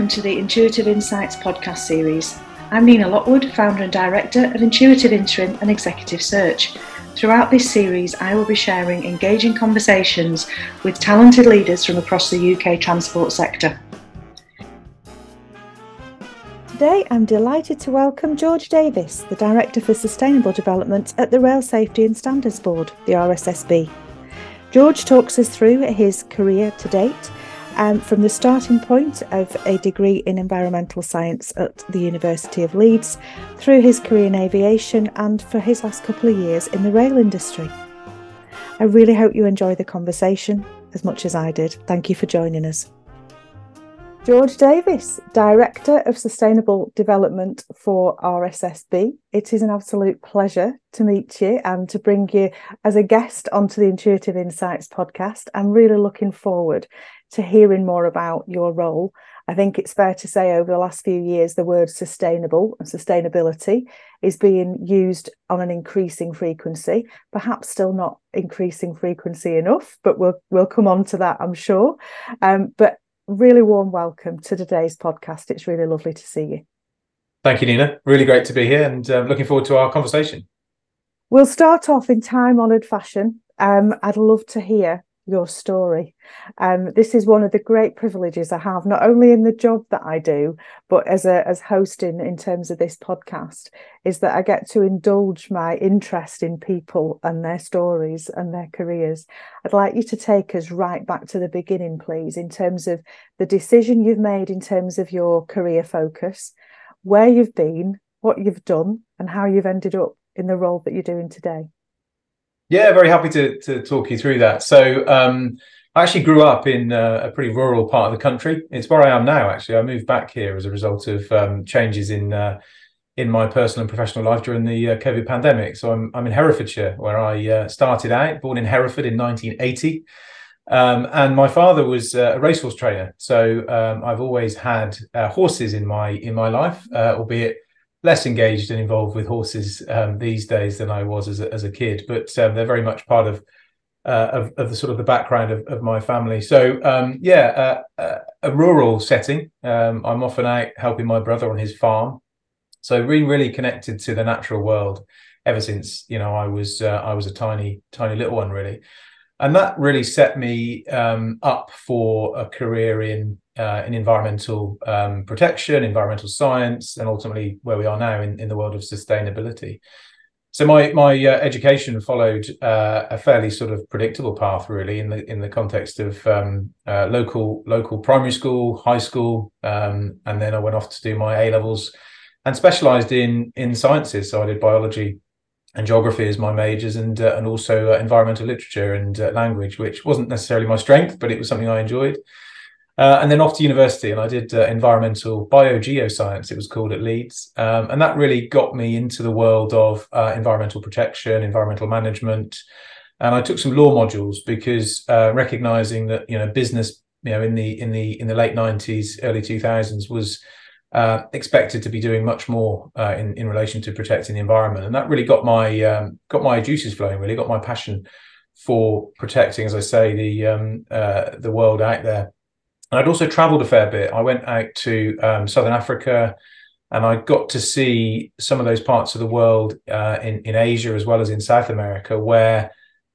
welcome to the Intuitive Insights podcast series. I'm Nina Lockwood, founder and director of Intuitive Interim and Executive Search. Throughout this series, I will be sharing engaging conversations with talented leaders from across the UK transport sector. Today, I'm delighted to welcome George Davies, the Director for Sustainable Development at the Rail Safety and Standards Board, the RSSB. George talks us through his career to date um, from the starting point of a degree in environmental science at the University of Leeds, through his career in aviation, and for his last couple of years in the rail industry. I really hope you enjoy the conversation as much as I did. Thank you for joining us. George Davies, Director of Sustainable Development for RSSB. It is an absolute pleasure to meet you and to bring you as a guest onto the Intuitive Insights podcast. I'm really looking forward to hearing more about your role. I think it's fair to say over the last few years, the word sustainable and sustainability is being used on an increasing frequency, perhaps still not increasing frequency enough, but we'll we'll come on to that, I'm sure. Um, but really warm welcome to today's podcast. It's really lovely to see you. Thank you, Nina. Really great to be here and uh, looking forward to our conversation. We'll start off in time honoured fashion. Um, I'd love to hear your story. Um, this is one of the great privileges I have, not only in the job that I do, but as a as hosting in terms of this podcast, is that I get to indulge my interest in people and their stories and their careers. I'd like you to take us right back to the beginning, please, in terms of the decision you've made in terms of your career focus, where you've been, what you've done, and how you've ended up in the role that you're doing today. Yeah, very happy to to talk you through that. So um, I actually grew up in uh, a pretty rural part of the country. It's where I am now. Actually, I moved back here as a result of um, changes in uh, in my personal and professional life during the uh, COVID pandemic. So I'm I'm in Herefordshire, where I uh, started out. Born in Hereford in 1980. Um, and my father was uh, a racehorse trainer, so um, I've always had horses in my in my life, albeit less engaged and involved with horses um, these days than I was as a, as a kid, but um, they're very much part of, uh, of, of the sort of the background of, of my family. So um, yeah, uh, uh, a rural setting. Um, I'm often out helping my brother on his farm, so being really connected to the natural world ever since you know I was uh, I was a tiny tiny little one really and that really set me um, up for a career in uh, in environmental um, protection, environmental science, and ultimately where we are now in, in the world of sustainability. So my my uh, education followed uh, a fairly sort of predictable path, really, in the in the context of um, uh, local local primary school, high school, um, and then I went off to do my A levels and specialised in in sciences. So I did biology, and geography as my majors, and uh, and also uh, environmental literature and language, which wasn't necessarily my strength, but it was something I enjoyed. Uh, and then off to university, and I did uh, environmental biogeoscience. It was called at Leeds, um, and that really got me into the world of uh, environmental protection, environmental management, and I took some law modules because recognizing that you know business, you know, in the in the in the late nineties, early two thousands was uh, expected to be doing much more uh, in in relation to protecting the environment, and that really got my um, got my juices flowing. Really got my passion for protecting, as I say, the um, uh, the world out there. And I'd also travelled a fair bit. I went out to um, Southern Africa, and I got to see some of those parts of the world uh, in in Asia as well as in South America where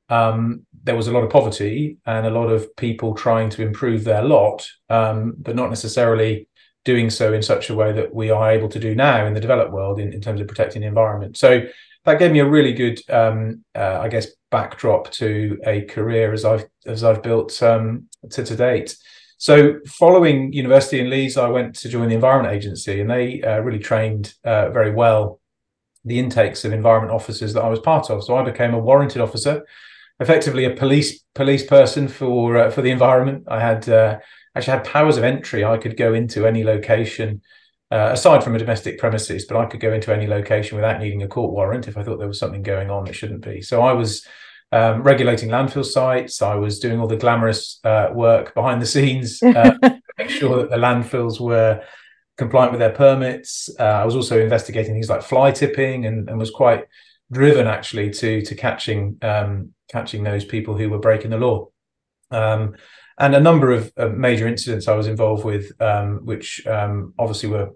um, there was a lot of poverty and a lot of people trying to improve their lot, um, but not necessarily doing so in such a way that we are able to do now in the developed world in, in terms of protecting the environment. So that gave me a really good, um, uh, I guess, backdrop to a career as I've as I've built um, to to date. So following university in Leeds, I went to join the Environment Agency, and they uh, really trained uh, very well the intakes of environment officers that I was part of. So I became a warranted officer, effectively a police police person for uh, for the environment. I had uh, actually had powers of entry. I could go into any location, uh, aside from a domestic premises, but I could go into any location without needing a court warrant if I thought there was something going on that shouldn't be. So I was um, regulating landfill sites. I was doing all the glamorous uh, work behind the scenes, uh, make sure that the landfills were compliant with their permits. Uh, I was also investigating things like fly tipping, and, and was quite driven actually to to catching um, catching those people who were breaking the law. Um, and a number of, of major incidents I was involved with, um, which um, obviously were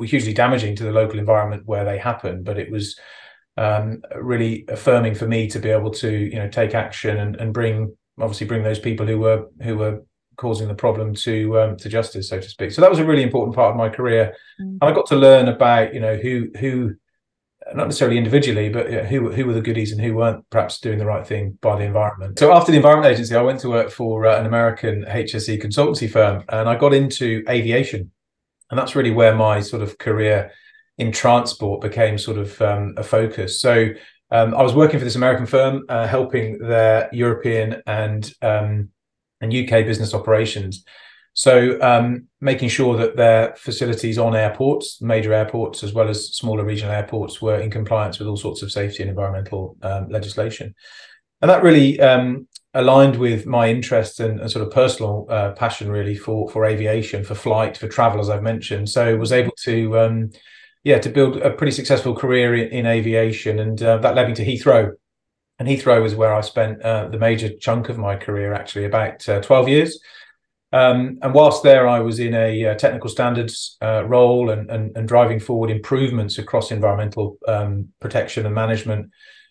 were hugely damaging to the local environment where they happened. But it was um, really affirming for me to be able to you know take action and, and bring obviously bring those people who were who were causing the problem to um, to justice, so to speak. So that was a really important part of my career, mm. and I got to learn about you know who who not necessarily individually, but who who were the goodies and who weren't perhaps doing the right thing by the environment. So after the Environment Agency, I went to work for uh, an American HSE consultancy firm, and I got into aviation, and that's really where my sort of career in transport became sort of um, a focus. So um, I was working for this American firm, uh, helping their European and um, and UK business operations so um, making sure that their facilities on airports, major airports, as well as smaller regional airports, were in compliance with all sorts of safety and environmental um, legislation, and that really um, aligned with my interest and, and sort of personal uh, passion, really for for aviation, for flight, for travel, as I've mentioned. So was able to, um, yeah, to build a pretty successful career in, in aviation, and uh, that led me to Heathrow. And Heathrow was where I spent uh, the major chunk of my career, actually, about uh, twelve years. Um, and whilst there, I was in a uh, technical standards uh, role and, and, and, driving forward improvements across environmental um, protection and management,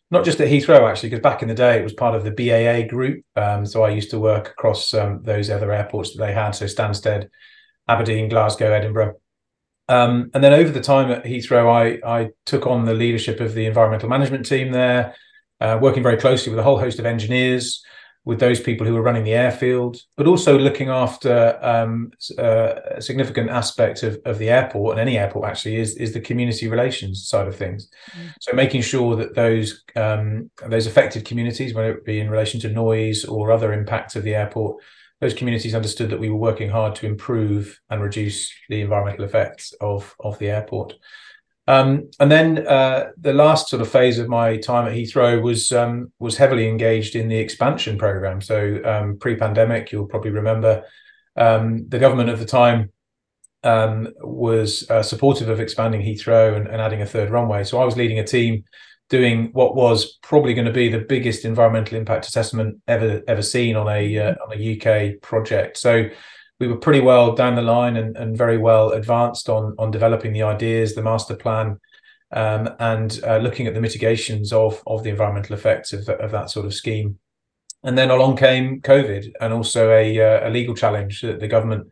not just at Heathrow, actually, because back in the day it was part of the BAA group. Um, so I used to work across um, those other airports that they had, so Stansted, Aberdeen, Glasgow, Edinburgh. Um, and then over the time at Heathrow, I, I took on the leadership of the environmental management team there, uh, working very closely with a whole host of engineers with those people who are running the airfield, but also looking after um, uh, a significant aspect of, of the airport and any airport actually is is the community relations side of things. Mm. So making sure that those um, those affected communities, whether it be in relation to noise or other impacts of the airport, those communities understood that we were working hard to improve and reduce the environmental effects of of the airport. Um, and then uh, the last sort of phase of my time at Heathrow was um, was heavily engaged in the expansion program. So um, pre-pandemic, you'll probably remember um, the government at the time um, was uh, supportive of expanding Heathrow and, and, adding a third runway. So I was leading a team doing what was probably going to be the biggest environmental impact assessment ever ever seen on a uh, on a UK project. So we were pretty well down the line and, and very well advanced on on developing the ideas, the master plan, um, and uh, looking at the mitigations of of the environmental effects of, of that sort of scheme. And then along came COVID and also a, uh, a legal challenge that the government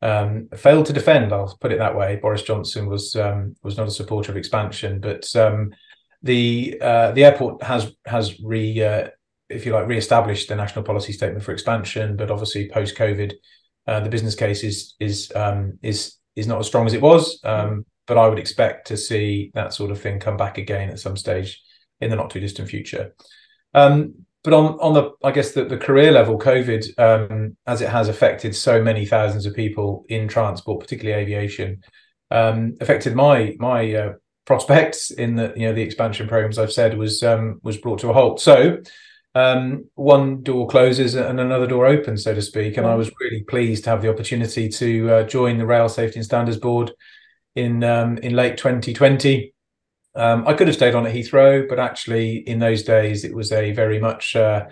um, failed to defend. I'll put it that way. Boris Johnson was um, was not a supporter of expansion, but um, the uh, the airport has has re uh, if you like re-established the national policy statement for expansion, but obviously post COVID uh, the business case is is um, is is not as strong as it was, um, but I would expect to see that sort of thing come back again at some stage in the not too distant future. Um, but on on the I guess the, the career level, COVID, um, as it has affected so many thousands of people in transport, particularly aviation, um, affected my my uh, prospects in the you know the expansion programs I've said was um, was brought to a halt. So um, one door closes and another door opens, so to speak. And I was really pleased to have the opportunity to uh, join the Rail Safety and Standards Board in um, in late 2020. Um, I could have stayed on at Heathrow, but actually, in those days, it was a very much uh,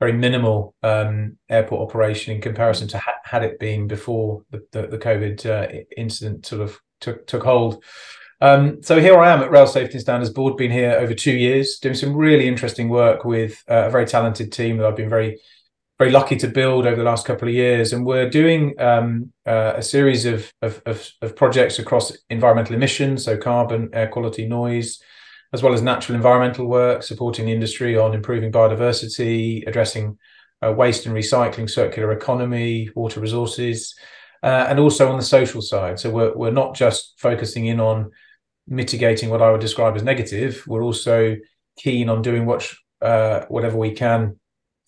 very minimal um, airport operation in comparison to ha- had it been before the, the, the COVID uh, incident sort of took took hold. Um, so here I am at Rail Safety and Standards Board, been here over two years, doing some really interesting work with uh, a very talented team that I've been very, very lucky to build over the last couple of years. And we're doing um, uh, a series of, of, of, of, projects across environmental emissions, so carbon, air quality, noise, as well as natural environmental work, supporting the industry on improving biodiversity, addressing uh, waste and recycling, circular economy, water resources, uh, and also on the social side. So we're, we're not just focusing in on mitigating what I would describe as negative, we're also keen on doing what uh, whatever we can.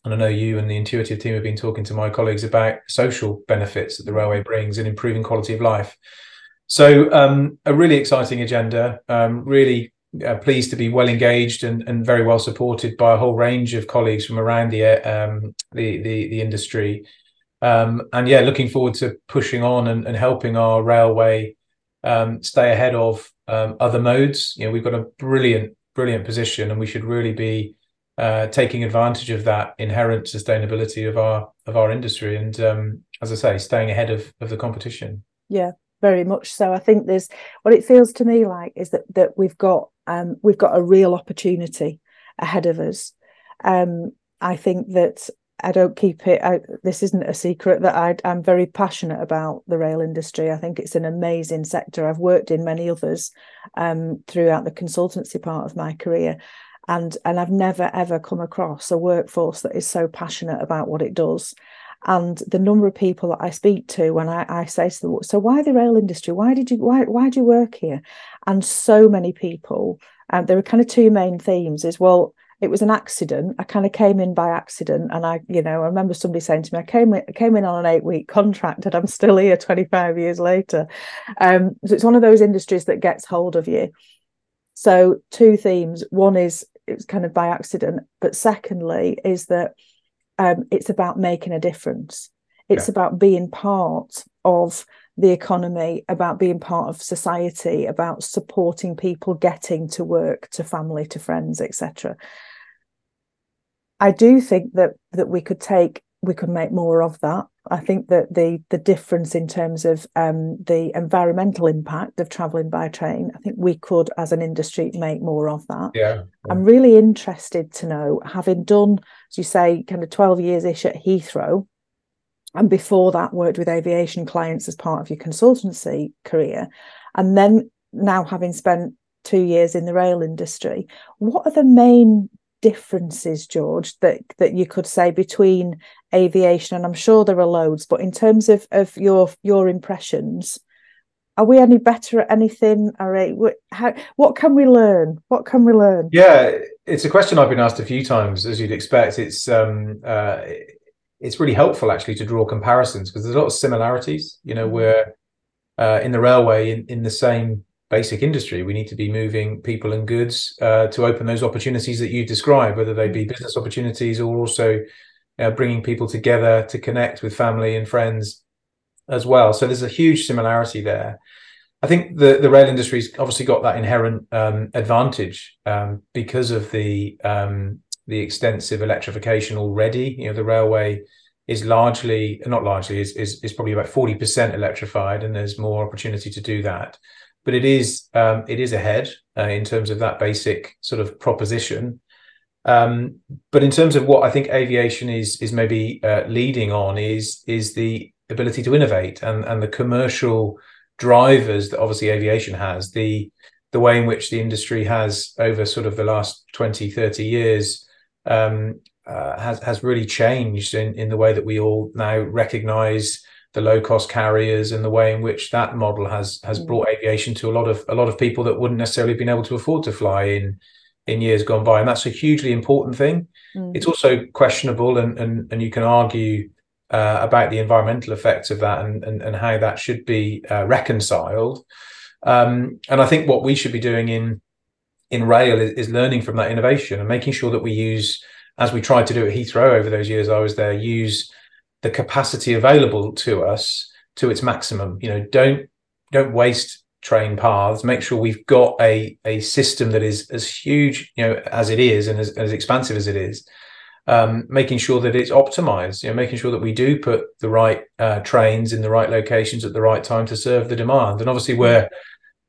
And I know you and the intuitive team have been talking to my colleagues about social benefits that the railway brings and improving quality of life. So um, a really exciting agenda. Um, really uh, pleased to be well engaged and, and very well supported by a whole range of colleagues from around the um, the, the, the industry. Um, and yeah, looking forward to pushing on and, and helping our railway um, stay ahead of um, other modes. You know, we've got a brilliant, brilliant position, and we should really be uh, taking advantage of that inherent sustainability of our of our industry, and um, as I say, staying ahead of of the competition. Yeah, very much so. I think there's what it feels to me like is that that we've got um, we've got a real opportunity ahead of us. Um, I think that I don't keep it. I, this isn't a secret that I, am very passionate about the rail industry. I think it's an amazing sector. I've worked in many others um, throughout the consultancy part of my career, and and I've never ever come across a workforce that is so passionate about what it does. And the number of people that I speak to when I, I say to them, "So why the rail industry? Why did you why why do you work here?" And so many people, um, there are kind of two main themes: is well it was an accident. I kind of came in by accident, and I, you know, I remember somebody saying to me, "I came in, I came in on an eight week contract, and I'm still here 25 years later." Um, so it's one of those industries that gets hold of you. So two themes: one is it's kind of by accident, but secondly is that um, it's about making a difference. It's yeah. about being part of the economy, about being part of society, about supporting people getting to work, to family, to friends, etc. I do think that that we could take we could make more of that. I think that the the difference in terms of um, the environmental impact of travelling by train, I think we could, as an industry, make more of that. Yeah. I'm really interested to know, having done, as you say, kind of 12 years ish at Heathrow, and before that worked with aviation clients as part of your consultancy career, and then now having spent two years in the rail industry, what are the main differences, George, that that you could say between aviation and I'm sure there are loads, but in terms of of your your impressions, are we any better at anything? All right, how, what can we learn? What can we learn? Yeah, it's a question I've been asked a few times, as you'd expect. It's um, uh, it's really helpful actually to draw comparisons because there's a lot of similarities. You know, mm-hmm. we're uh, in the railway in, in the same basic industry. We need to be moving people and goods uh, to open those opportunities that you describe, whether they be business opportunities or also uh, bringing people together to connect with family and friends as well. So there's a huge similarity there. I think the the rail industry's obviously got that inherent um, advantage um, because of the um, the extensive electrification already. You know, the railway is largely not largely is is, is probably about forty percent electrified, and there's more opportunity to do that but it is um, it is ahead uh, in terms of that basic sort of proposition. Um, but in terms of what I think aviation is is maybe uh, leading on is is the ability to innovate and and the commercial drivers that obviously aviation has the the way in which the industry has over sort of the last 20 30 years um, uh, has has really changed in in the way that we all now recognize the low cost carriers and the way in which that model has has mm. brought aviation to a lot of a lot of people that wouldn't necessarily have been able to afford to fly in in years gone by and that's a hugely important thing mm. it's also questionable and and, and you can argue uh, about the environmental effects of that and and, and how that should be uh, reconciled um, and i think what we should be doing in in rail is, is learning from that innovation and making sure that we use as we tried to do at heathrow over those years i was there use the capacity available to us to its maximum. You know, don't don't waste train paths. Make sure we've got a a system that is as huge, you know, as it is and as, as expansive as it is. Um, making sure that it's optimized, you know, making sure that we do put the right uh, trains in the right locations at the right time to serve the demand. And obviously, we're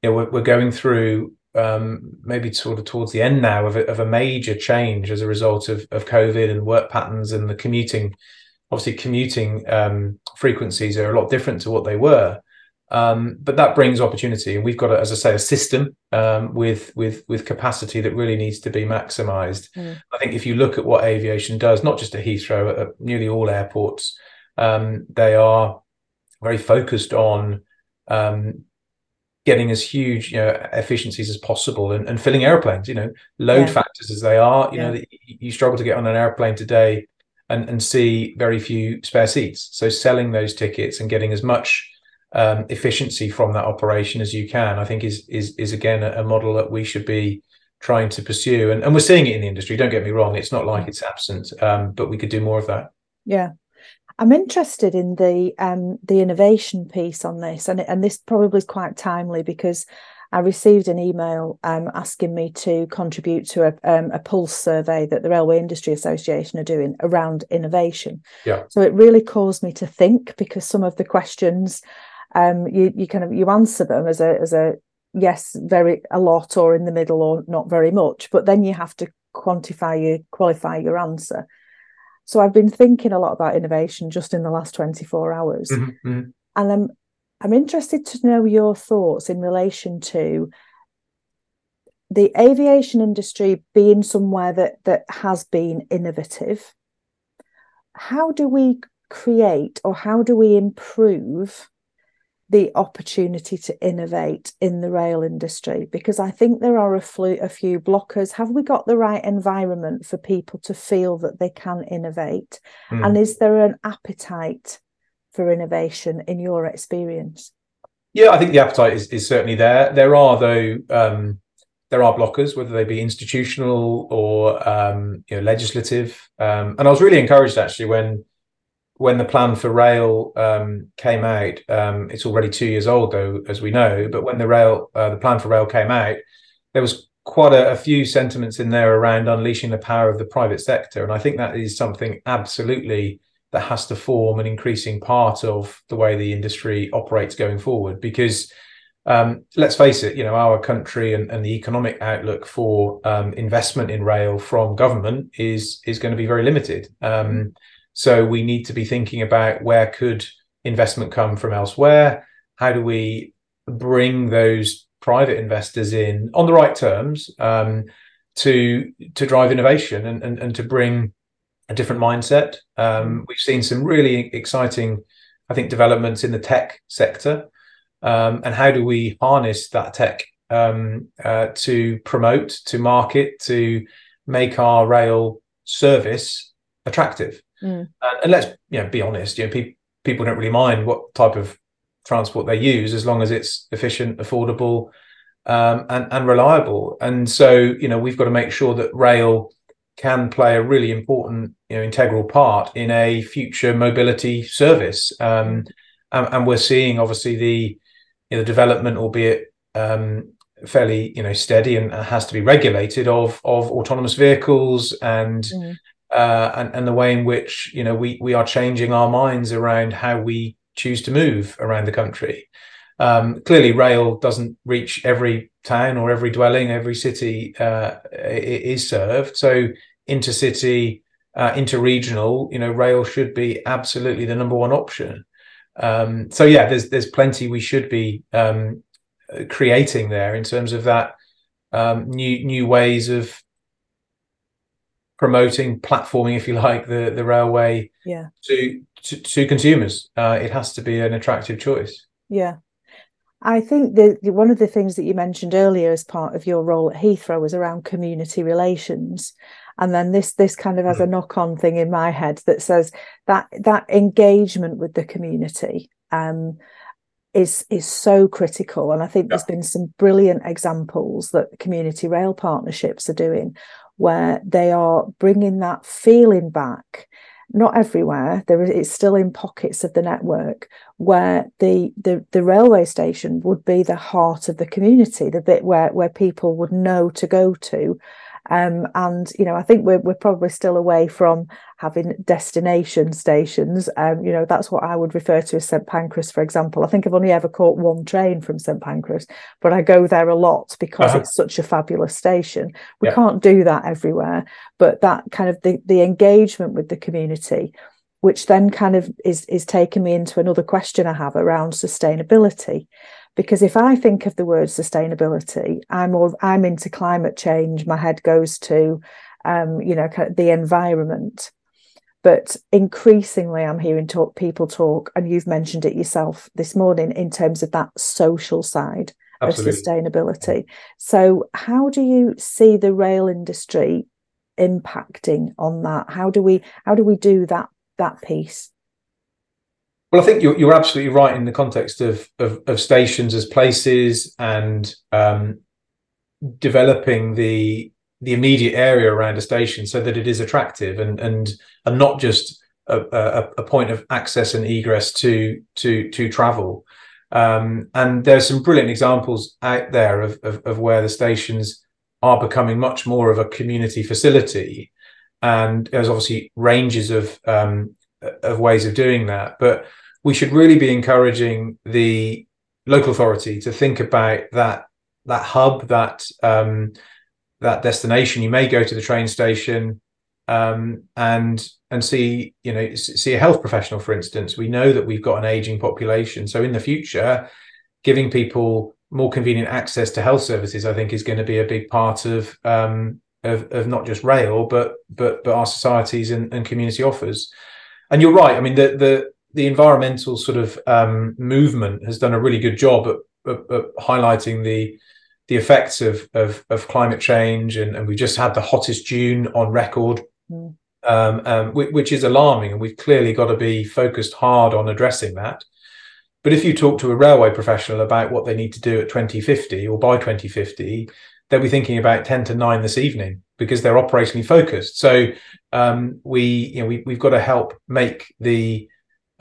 you know we're, we're going through um, maybe sort of towards the end now of a, of a major change as a result of of COVID and work patterns and the commuting obviously commuting um, frequencies are a lot different to what they were. Um, but that brings opportunity, and we've got, as I say, a system um, with with with capacity that really needs to be maximised. Mm. I think if you look at what aviation does, not just at Heathrow, at, at nearly all airports, um, they are very focused on um, getting as huge you know efficiencies as possible and, and filling airplanes. You know, load yeah. factors as they are. You yeah. know, you struggle to get on an airplane today and, and see very few spare seats. So selling those tickets and getting as much um, efficiency from that operation as you can, I think is is is again a, a, model that we should be trying to pursue. And, and we're seeing it in the industry. Don't get me wrong; it's not like it's absent, um, but we could do more of that. Yeah, I'm interested in the um, the innovation piece on this, and and this probably is quite timely because I received an email um, asking me to contribute to a, um, a pulse survey that the Railway Industry Association are doing around innovation. Yeah. So it really caused me to think because some of the questions, um, you you kind of you answer them as a as a yes, very a lot or in the middle or not very much, but then you have to quantify your qualify your answer. So I've been thinking a lot about innovation just in the last 24 hours. Mm-hmm, mm-hmm. And I'm I'm interested to know your thoughts in relation to the aviation industry being somewhere that that has been innovative. How do we create or how do we improve the opportunity to innovate in the rail industry because I think there are a, flu- a few blockers. Have we got the right environment for people to feel that they can innovate? Mm. And is there an appetite for innovation in your experience? Yeah, I think the appetite is, is certainly there. There are though um, there are blockers, whether they be institutional or um, you know legislative. Um, and I was really encouraged actually when when the plan for rail um, came out, um, it's already two years old, though, as we know. But when the rail, uh, the plan for rail came out, there was quite a, a, few sentiments in there around unleashing the power of the private sector, and I think that is something absolutely that has to form an increasing part of the way the industry operates going forward. Because um, let's face it, you know, our country and, and the economic outlook for um, investment in rail from government is is going to be very limited. Um, so we need to be thinking about where could investment come from elsewhere? How do we bring those private investors in on the right terms um, to to drive innovation and, and, and to bring a different mindset? Um, mm. we've seen some really exciting, I think, developments in the tech sector. Um, and how do we harness that tech um, uh, to promote, to market, to make our rail service attractive? Mm. And, and, let's you know be honest, you know, pe- people don't really mind what type of transport they use as long as it's efficient, affordable, um, and and reliable. And so you know we've got to make sure that rail can play a really important you know integral part in a future mobility service. Um, and, and, we're seeing obviously the you know, the development, albeit um, fairly you know steady and has to be regulated of of autonomous vehicles and mm uh, and, and the way in which you know we we are changing our minds around how we choose to move around the country. Um, clearly, rail doesn't reach every town or every dwelling, every city uh, is served. So intercity, uh, interregional, you know, rail should be absolutely the number one option. Um, so yeah, there's there's plenty we should be um, creating there in terms of that um, new new ways of promoting platforming if you like the the railway yeah to to, to consumers uh, it has to be an attractive choice yeah I think that one of the things that you mentioned earlier as part of your role at Heathrow was around community relations. And then this this kind of has a mm. knock-on thing in my head that says that that engagement with the community um, is is so critical. And I think yeah. there's been some brilliant examples that community rail partnerships are doing where they are bringing that feeling back not everywhere. There is it's still in pockets of the network where the, the the railway station would be the heart of the community the bit where where people would know to go to um, and you know, I think we're we're probably still away from having destination stations. Um, you know, that's what I would refer to as St Pancras, for example. I think I've only ever caught one train from St Pancras, but I go there a lot because uh-huh. it's such a fabulous station. We yeah. can't do that everywhere, but that kind of the the engagement with the community which then kind of is is taking me into another question I have around sustainability because if I think of the word sustainability, I'm all, I'm into climate change. My head goes to, um, you know, the environment. But increasingly, I'm hearing talk people talk, and you've mentioned it yourself this morning in terms of that social side Absolutely. of sustainability. So, how do you see the rail industry impacting on that? How do we how do we do that that piece? Well, I think you're, you're absolutely right in the context of, of, of stations as places and um, developing the the immediate area around a station so that it is attractive and and and not just a, a, a point of access and egress to to to travel. Um, and there's some brilliant examples out there of, of, of where the stations are becoming much more of a community facility. And there's obviously ranges of um, of ways of doing that. But we should really be encouraging the local authority to think about that that hub, that um, that destination. You may go to the train station um, and and see you know see a health professional, for instance. We know that we've got an aging population, so in the future, giving people more convenient access to health services, I think, is going to be a big part of um, of, of not just rail, but but but our societies and, and community offers. And you're right. I mean, the the the environmental sort of um, movement has done a really good job at, at, at highlighting the the effects of of, of climate change, and, and we just had the hottest June on record, mm. um, um, which, which, is alarming, and we've clearly got to be focused hard on addressing that. But if you talk to a railway professional about what they need to do at 2050 or by 2050, they'll be thinking about 10 to 9 this evening because they're operationally focused. So um, we, you know, we, we've got to help make the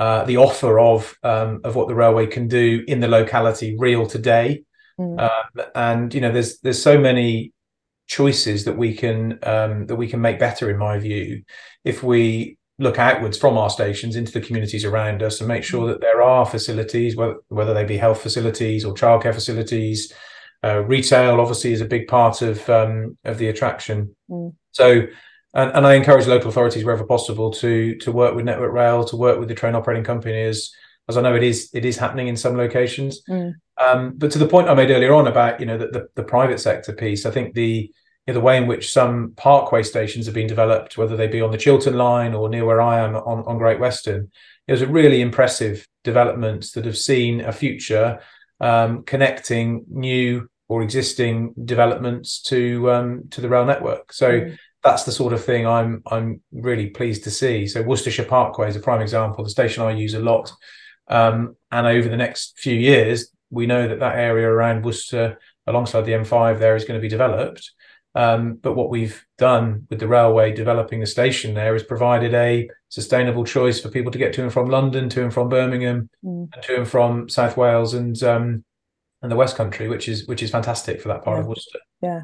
uh, the offer of um, of what the railway can do in the locality real today. Mm. Um, and you know, there's there's so many choices that we can um, that we can make better, in my view, if we look outwards from our stations into the communities around us and make sure mm. that there are facilities, whether, whether they be health facilities or childcare facilities. Uh, retail obviously is a big part of um, of the attraction. Mm. So and, and I encourage local authorities wherever possible to to work with Network Rail, to work with the train operating companies, as I know it is it is happening in some locations. Mm. Um, but to the point I made earlier on about you know the, the, the private sector piece, I think the you know, the way in which some parkway stations have been developed, whether they be on the Chiltern line or near where I am on, on Great Western, it was a really impressive developments that have seen a future um, connecting new or existing developments to um, to the rail network. So mm that's the sort of thing I'm I'm really pleased to see. So Worcestershire Parkway is a prime example. The station I use a lot, um, and over the next few years, we know that that area around Worcester, alongside the M5, there is going to be developed. Um, but what we've done with the railway developing the station there is provided a sustainable choice for people to get to and from London, to and from Birmingham, mm. and to and from South Wales and um, and the West Country, which is which is fantastic for that part yeah. of Worcester. Yeah,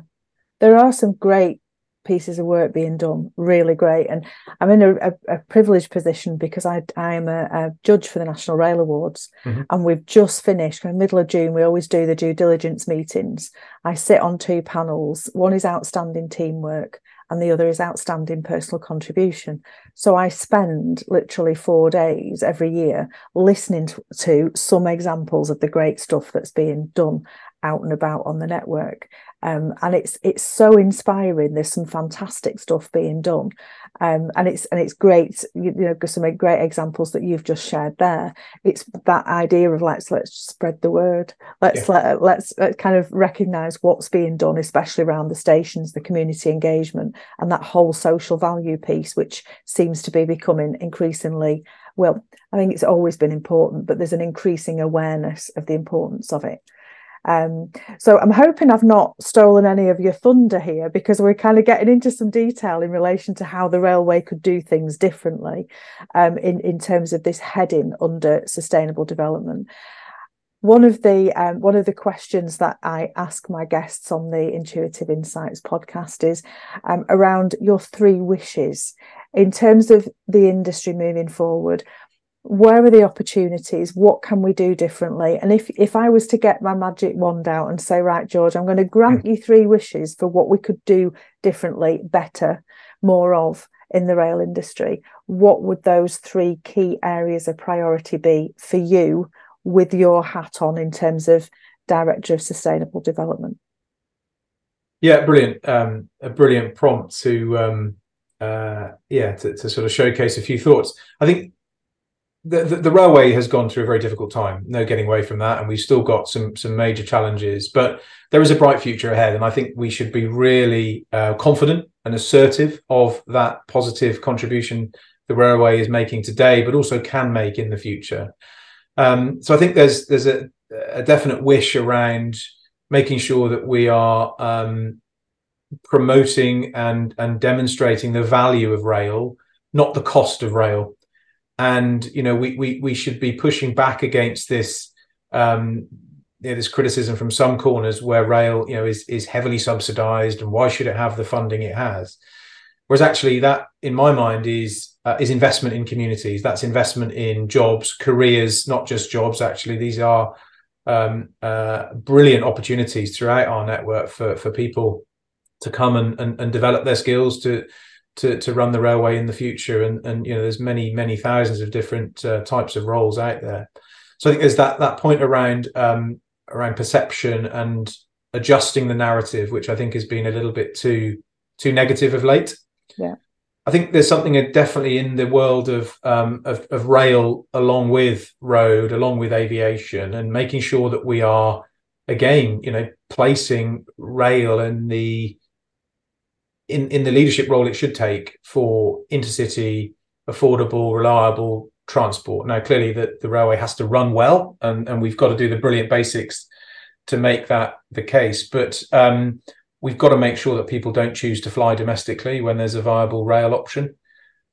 there are some great pieces of work being done really great. And i'm in a, a, a privileged position because i i am a, a, judge for the national rail awards mm-hmm. and we've just finished in the middle of june we always do the due diligence meetings. I sit on two panels one is outstanding teamwork and the other is outstanding personal contribution. So i spend literally four days every year listening to, to some examples of the great stuff that's being done out and about on the network. Um, and it's it's so inspiring. There's some fantastic stuff being done. Um, and it's and it's great you, you know some great examples that you've just shared there it's that idea of let's let's spread the word. Let's yeah. let, let's, let's kind of recognize what's being done especially around the stations the community engagement and that whole social value piece which seems to be becoming increasingly well i think it's always been important but there's an increasing awareness of the importance of it um, so I'm hoping I've not stolen any of your thunder here because we're kind of getting into some detail in relation to how the railway could do things differently um, in, in terms of this heading under sustainable development. One of the um, one of the questions that I ask my guests on the Intuitive Insights podcast is um, around your three wishes in terms of the industry moving forward where are the opportunities? What can we do differently? And if if i was to get my magic wand out and say right george i'm going to grant mm. you three wishes for what we could do differently better more of in the rail industry what would those three key areas of priority be for you with your hat on in terms of director of sustainable development? Yeah brilliant um, a brilliant prompt to um, uh, yeah to, to sort of showcase a few thoughts. I think the, the, railway has gone through a very difficult time. No getting away from that, and we've still got some some major challenges. But there is a bright future ahead, and I think we should be really uh, confident and assertive of that positive contribution the railway is making today, but also can make in the future. Um, so I think there's there's a, a, definite wish around making sure that we are um, promoting and and demonstrating the value of rail, not the cost of rail and you know we we we should be pushing back against this um, you know, there's criticism from some corners where rail, you know, is is heavily subsidised, and why should it have the funding it has? Whereas actually, that in my mind is uh, is investment in communities. That's investment in jobs, careers, not just jobs. Actually, these are um, uh, brilliant opportunities throughout our network for for people to come and, and, and develop their skills to to to run the railway in the future. And and you know, there's many many thousands of different uh, types of roles out there. So I think there's that that point around um, around perception and adjusting the narrative, which I think has been a little bit too too negative of late. Yeah. I think there's something definitely in the world of, um, of, of rail, along with road, along with aviation, and making sure that we are again, you know, placing rail in the in in the leadership role it should take for intercity, affordable, reliable transport. Now, clearly, the, the railway has to run well, and, and we've got to do the brilliant basics to make that the case. But um, we've got to make sure that people don't choose to fly domestically when there's a viable rail option.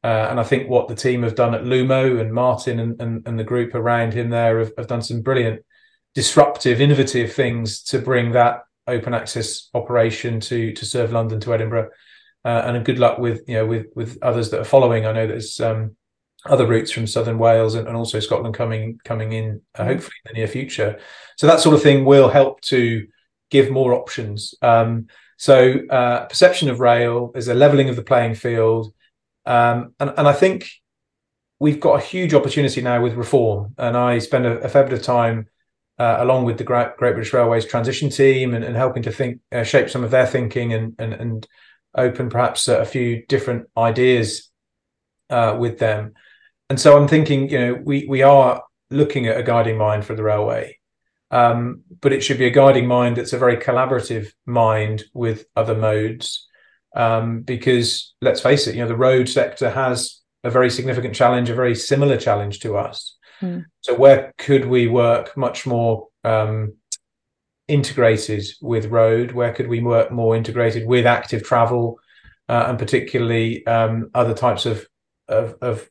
Uh, and I think what the team have done at Lumo and Martin and, and, and the group around him there have, have, done some brilliant, disruptive, innovative things to bring that open access operation to to serve London to Edinburgh. Uh, and good luck with you know with with others that are following. I know there's um, other routes from southern Wales and, and also Scotland coming coming in uh, mm. hopefully in the near future. So that sort of thing will help to give more options. Um, so uh, perception of rail is a leveling of the playing field, um, and and I think we've got a huge opportunity now with reform. And I spend a, a fair bit of time uh, along with the Great, British Railways transition team and, and helping to think uh, shape some of their thinking and and, and open perhaps a few different ideas uh, with them. And so I'm thinking, you know, we we are looking at a guiding mind for the railway, um, but it should be a guiding mind that's a very collaborative mind with other modes, um, because let's face it, you know, the road sector has a very significant challenge, a very similar challenge to us. Mm. So where could we work much more um, integrated with road? Where could we work more integrated with active travel, uh, and particularly um, other types of of, of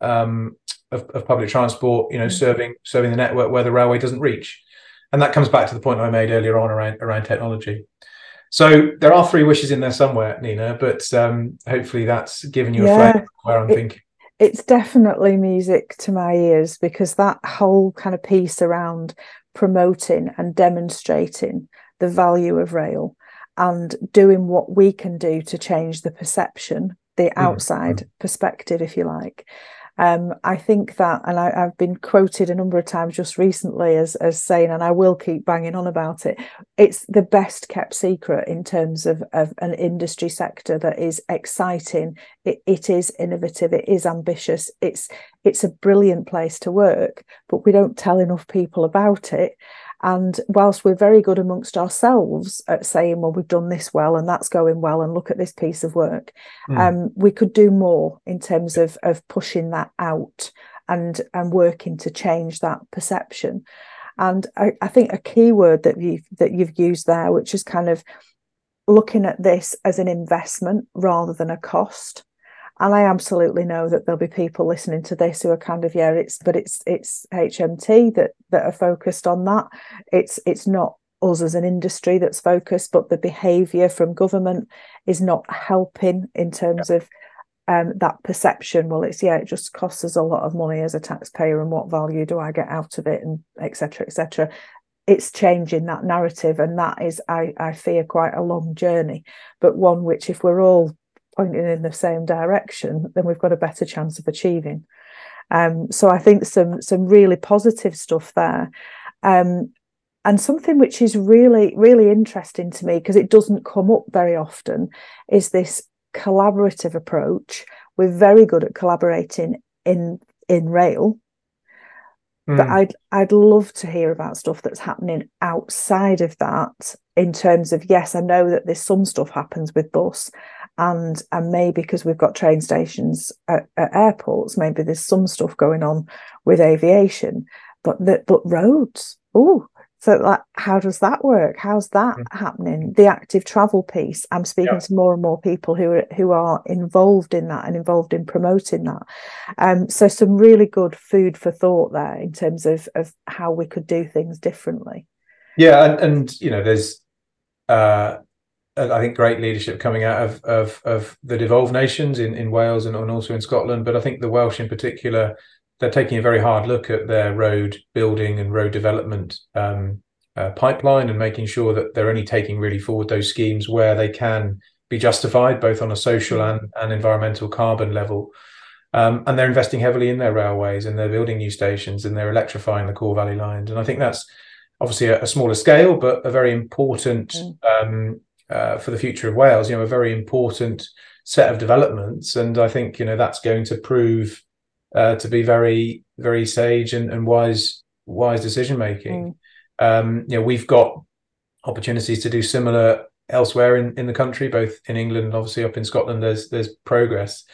um, of, of, public transport, you know, mm-hmm. serving serving the network where the railway doesn't reach. And that comes back to the point I made earlier on around around technology. So there are three wishes in there somewhere, Nina, but um, hopefully that's given you yeah, a flavour where I'm it, thinking. It's definitely music to my ears because that whole kind of piece around promoting and demonstrating the value of rail and doing what we can do to change the perception, the mm-hmm. outside mm. perspective, if you like, um, I think that, and I, have been quoted a number of times just recently as, as saying, and I will keep banging on about it, it's the best kept secret in terms of, of an industry sector that is exciting. It, it is innovative. It is ambitious. It's it's a brilliant place to work, but we don't tell enough people about it. And whilst we're very good amongst ourselves at saying, well, we've done this well and that's going well, and look at this piece of work, mm. um, we could do more in terms of, of pushing that out and, and working to change that perception. And I, I think a key word that you've that you've used there, which is kind of looking at this as an investment rather than a cost and I absolutely know that there'll be people listening to this who are kind of yeah it's but it's it's HMT that that are focused on that. It's it's not us as an industry that's focused but the behavior from government is not helping in terms of um, that perception. Well it's yeah it just costs us a lot of money as a taxpayer and what value do I get out of it and etc etc it's changing that narrative and that is I, I fear quite a long journey. But one which if we're all pointing in the same direction, then we've got a better chance of achieving. Um, so I think some some really positive stuff there. Um, and something which is really, really interesting to me because it doesn't come up very often is this collaborative approach. We're very good at collaborating in in rail, mm. but hmm. I'd I'd love to hear about stuff that's happening outside of that in terms of yes, I know that there's some stuff happens with bus, and and maybe because we've got train stations at, at, airports, maybe there's some stuff going on with aviation, but the, but roads, oh, So, like, how does that work? How's that mm-hmm. happening? The active travel piece. I'm speaking yeah. to more and more people who are who are involved in that and involved in promoting that. Um, so, some really good food for thought there in terms of of how we could do things differently. Yeah, and, and you know, there's uh, I think great leadership coming out of of, of the devolved nations in, in Wales and, and also in Scotland, but I think the Welsh in particular they're taking a very hard look at their road building and road development um, uh, pipeline and making sure that they're only taking really forward those schemes where they can be justified both on a social and, and environmental carbon level. Um, and they're investing heavily in their railways and they're building new stations and they're electrifying the core valley lines. And I think that's obviously a, a smaller scale, but a very important mm. um, uh, for the future of Wales. You know, a very important set of developments, and I think you know that's going to prove uh, to be very very sage and, and wise wise decision making. Mm. Um, you know, we've got opportunities to do similar elsewhere in, in the country, both in England and obviously up in Scotland. There's there's progress,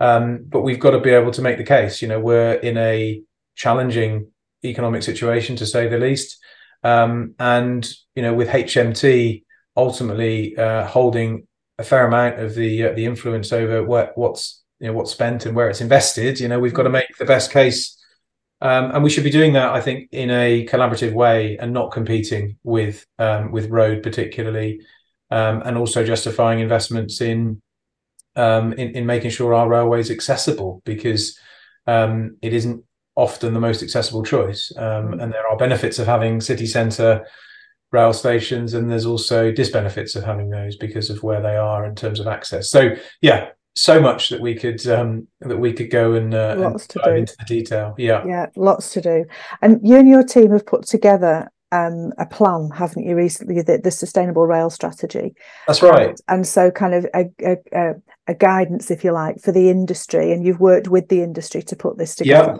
um, but we've got to be able to make the case. You know, we're in a challenging economic situation to say the least, um, and you know, with HMT ultimately uh, holding a fair amount of the uh, the influence over what, what's you know what's spent and where it's invested you know we've got to mm. make the best case um, and we should be doing that i think in a collaborative way and not competing with um, with road particularly um, and also justifying investments in, um, in, in making sure our railways accessible because um, it isn't often the most accessible choice um, mm. and there are benefits of having city centre rail stations and there's also disbenefits of having those because of where they are in terms of access so yeah so much that we could um, that we could go and, uh, lots and to dive do. into the detail. Yeah, yeah, lots to do. And you and your team have put together um, a plan, haven't you, recently? The, the sustainable rail strategy. That's right. And, and so, kind of a, a, a, guidance, if you like, for the industry, and you've worked with the industry to put this together. Yeah.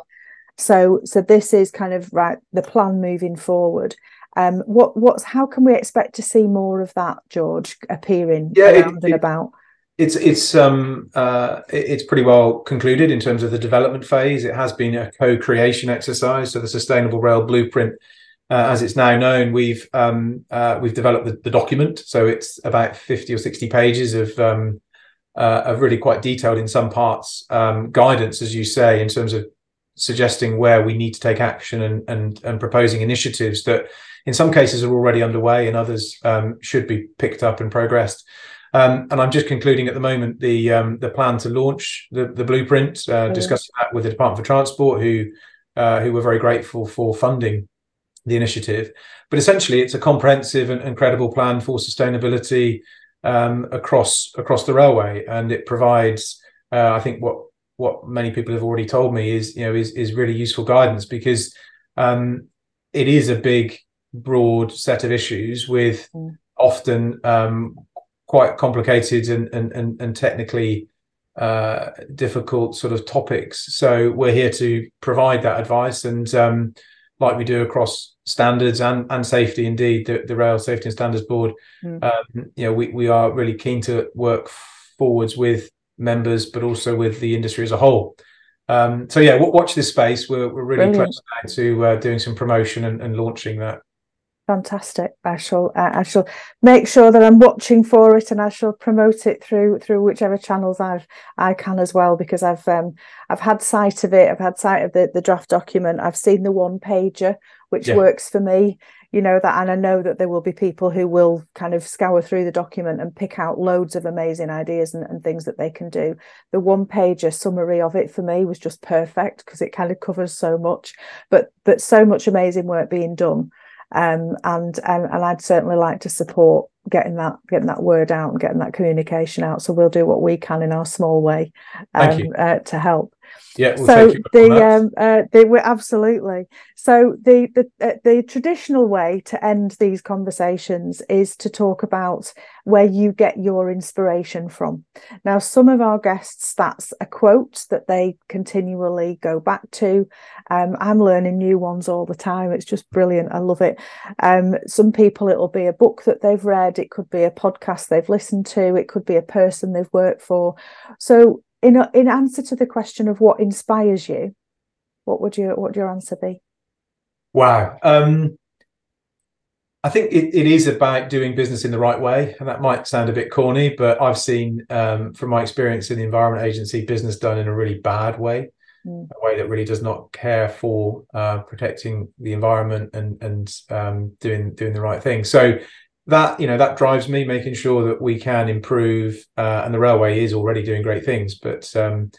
So, so this is kind of right the plan moving forward. Um, what what's how can we expect to see more of that, George, appearing yeah, around it, and it, about? it's it's um uh it's pretty well concluded in terms of the development phase. It has been a co-creation exercise. So the Sustainable Rail Blueprint, uh, as it's now known, we've um uh, we've developed the, the, document. So it's about fifty or sixty pages of um uh, of really quite detailed in some parts um, guidance, as you say, in terms of suggesting where we need to take action and and and proposing initiatives that in some cases are already underway and others um, should be picked up and progressed. Um, and I'm just concluding at the moment the um, the plan to launch the the blueprint, uh, discussing that with the Department for Transport, who uh, who were very grateful for funding the initiative. But essentially, it's a comprehensive and, and credible plan for sustainability um, across across the railway, and it provides, uh, I think, what what many people have already told me is you know is is really useful guidance because um, it is a big, broad set of issues with mm. often um, quite complicated and and and, and technically uh, difficult sort of topics. So we're here to provide that advice, and um, like we do across standards and and safety, indeed, the, the Rail Safety and Standards Board, mm. um, you know, we we are really keen to work forwards with members, but also with the industry as a whole. Um, so yeah, watch this space. We're we're really Brilliant. close now to uh, doing some promotion and, and launching that. Fantastic. I shall uh, I shall make sure that I'm watching for it and I shall promote it through through whichever channels I've I can as well because I've um I've had sight of it. I've had sight of the, the draft document. I've seen the one pager which yeah. works for me. You know that and I know that there will be people who will kind of scour through the document and pick out loads of amazing ideas and, and things that they can do. The one pager summary of it for me was just perfect because it kind of covers so much, but but so much amazing work being done um, and, and and I'd certainly like to support getting that getting that word out and getting that communication out. So we'll do what we can in our small way um, uh, to help. Yeah. Well, so the um, uh, they were absolutely so the the uh, the traditional way to end these conversations is to talk about where you get your inspiration from. Now, some of our guests, that's a quote that they continually go back to. Um, I'm learning new ones all the time. It's just brilliant. I love it. Um, some people, it'll be a book that they've read. It could be a podcast they've listened to. It could be a person they've worked for. So in a, in answer to the question of what inspires you, what would your what would your answer be? Wow. Um, I think it, it is about doing business in the right way, and that might sound a bit corny, but I've seen um, from my experience in the Environment Agency business done in a really bad way, mm. a way that really does not care for uh, protecting the environment and and um, doing doing the right thing. So that you know that drives me, making sure that we can improve, uh, and the railway is already doing great things. But um,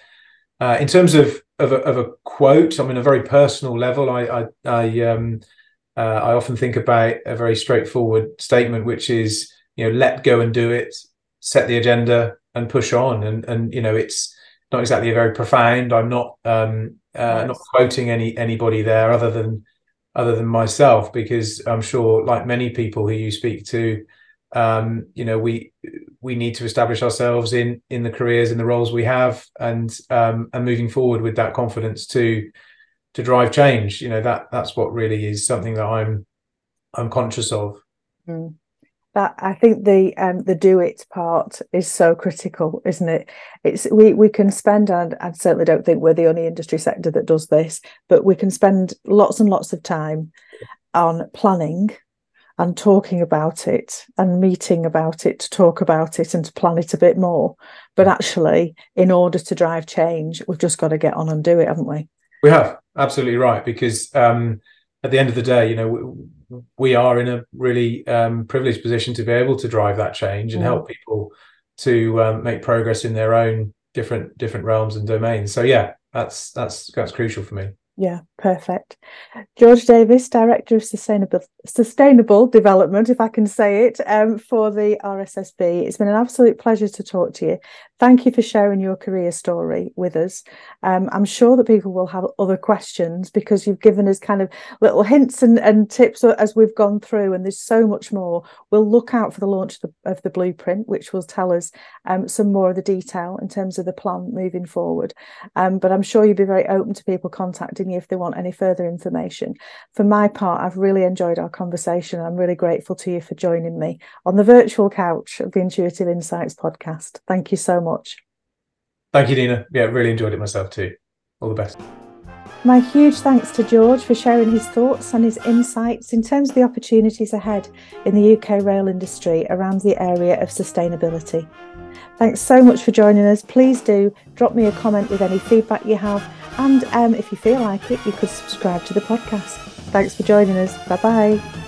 uh, in terms of of a, of a, quote, I mean, a very personal level, I I, I um, uh, I often think about a very straightforward statement, which is, you know, let go and do it, set the agenda and push on. And, and you know, it's not exactly a very profound. I'm not um, uh, not quoting any anybody there other than other than myself, because I'm sure, like many people who you speak to, um, you know, we we need to establish ourselves in in the careers and the roles we have, and um, and moving forward with that confidence to to drive change you know that that's what really is something that i'm i'm conscious of mm. That i think the um the do it part is so critical isn't it? It's we we can spend and i certainly don't think we're the only industry sector that does this but we can spend lots and lots of time on planning and talking about it and meeting about it to talk about it and to plan it a bit more. But actually in order to drive change we've just got to get on and do it haven't we? We have absolutely right because um, at the end of the day, you know, we, are in a really um, privileged position to be able to drive that change and mm. help people to um, make progress in their own different different realms and domains. So yeah, that's that's that's crucial for me. Yeah, perfect. George Davies, Director of Sustainable Sustainable Development, if I can say it, um, for the RSSB. It's been an absolute pleasure to talk to you. Thank you for sharing your career story with us. Um, I'm sure that people will have other questions because you've given us kind of little hints and, and tips as we've gone through, and there's so much more. We'll look out for the launch of the, of the blueprint, which will tell us um, some more of the detail in terms of the plan moving forward. Um, but I'm sure you'll be very open to people contacting you if they want any further information. For my part, I've really enjoyed our conversation. I'm really grateful to you for joining me on the virtual couch of the Intuitive Insights podcast. Thank you so much. Thank you, Nina. Yeah, really enjoyed it myself too. All the best. My huge thanks to George for sharing his thoughts and his insights in terms of the opportunities ahead in the UK rail industry around the area of sustainability. Thanks so much for joining us. Please do drop me a comment with any feedback you have, and um, if you feel like it, you could subscribe to the podcast. Thanks for joining us. Bye bye.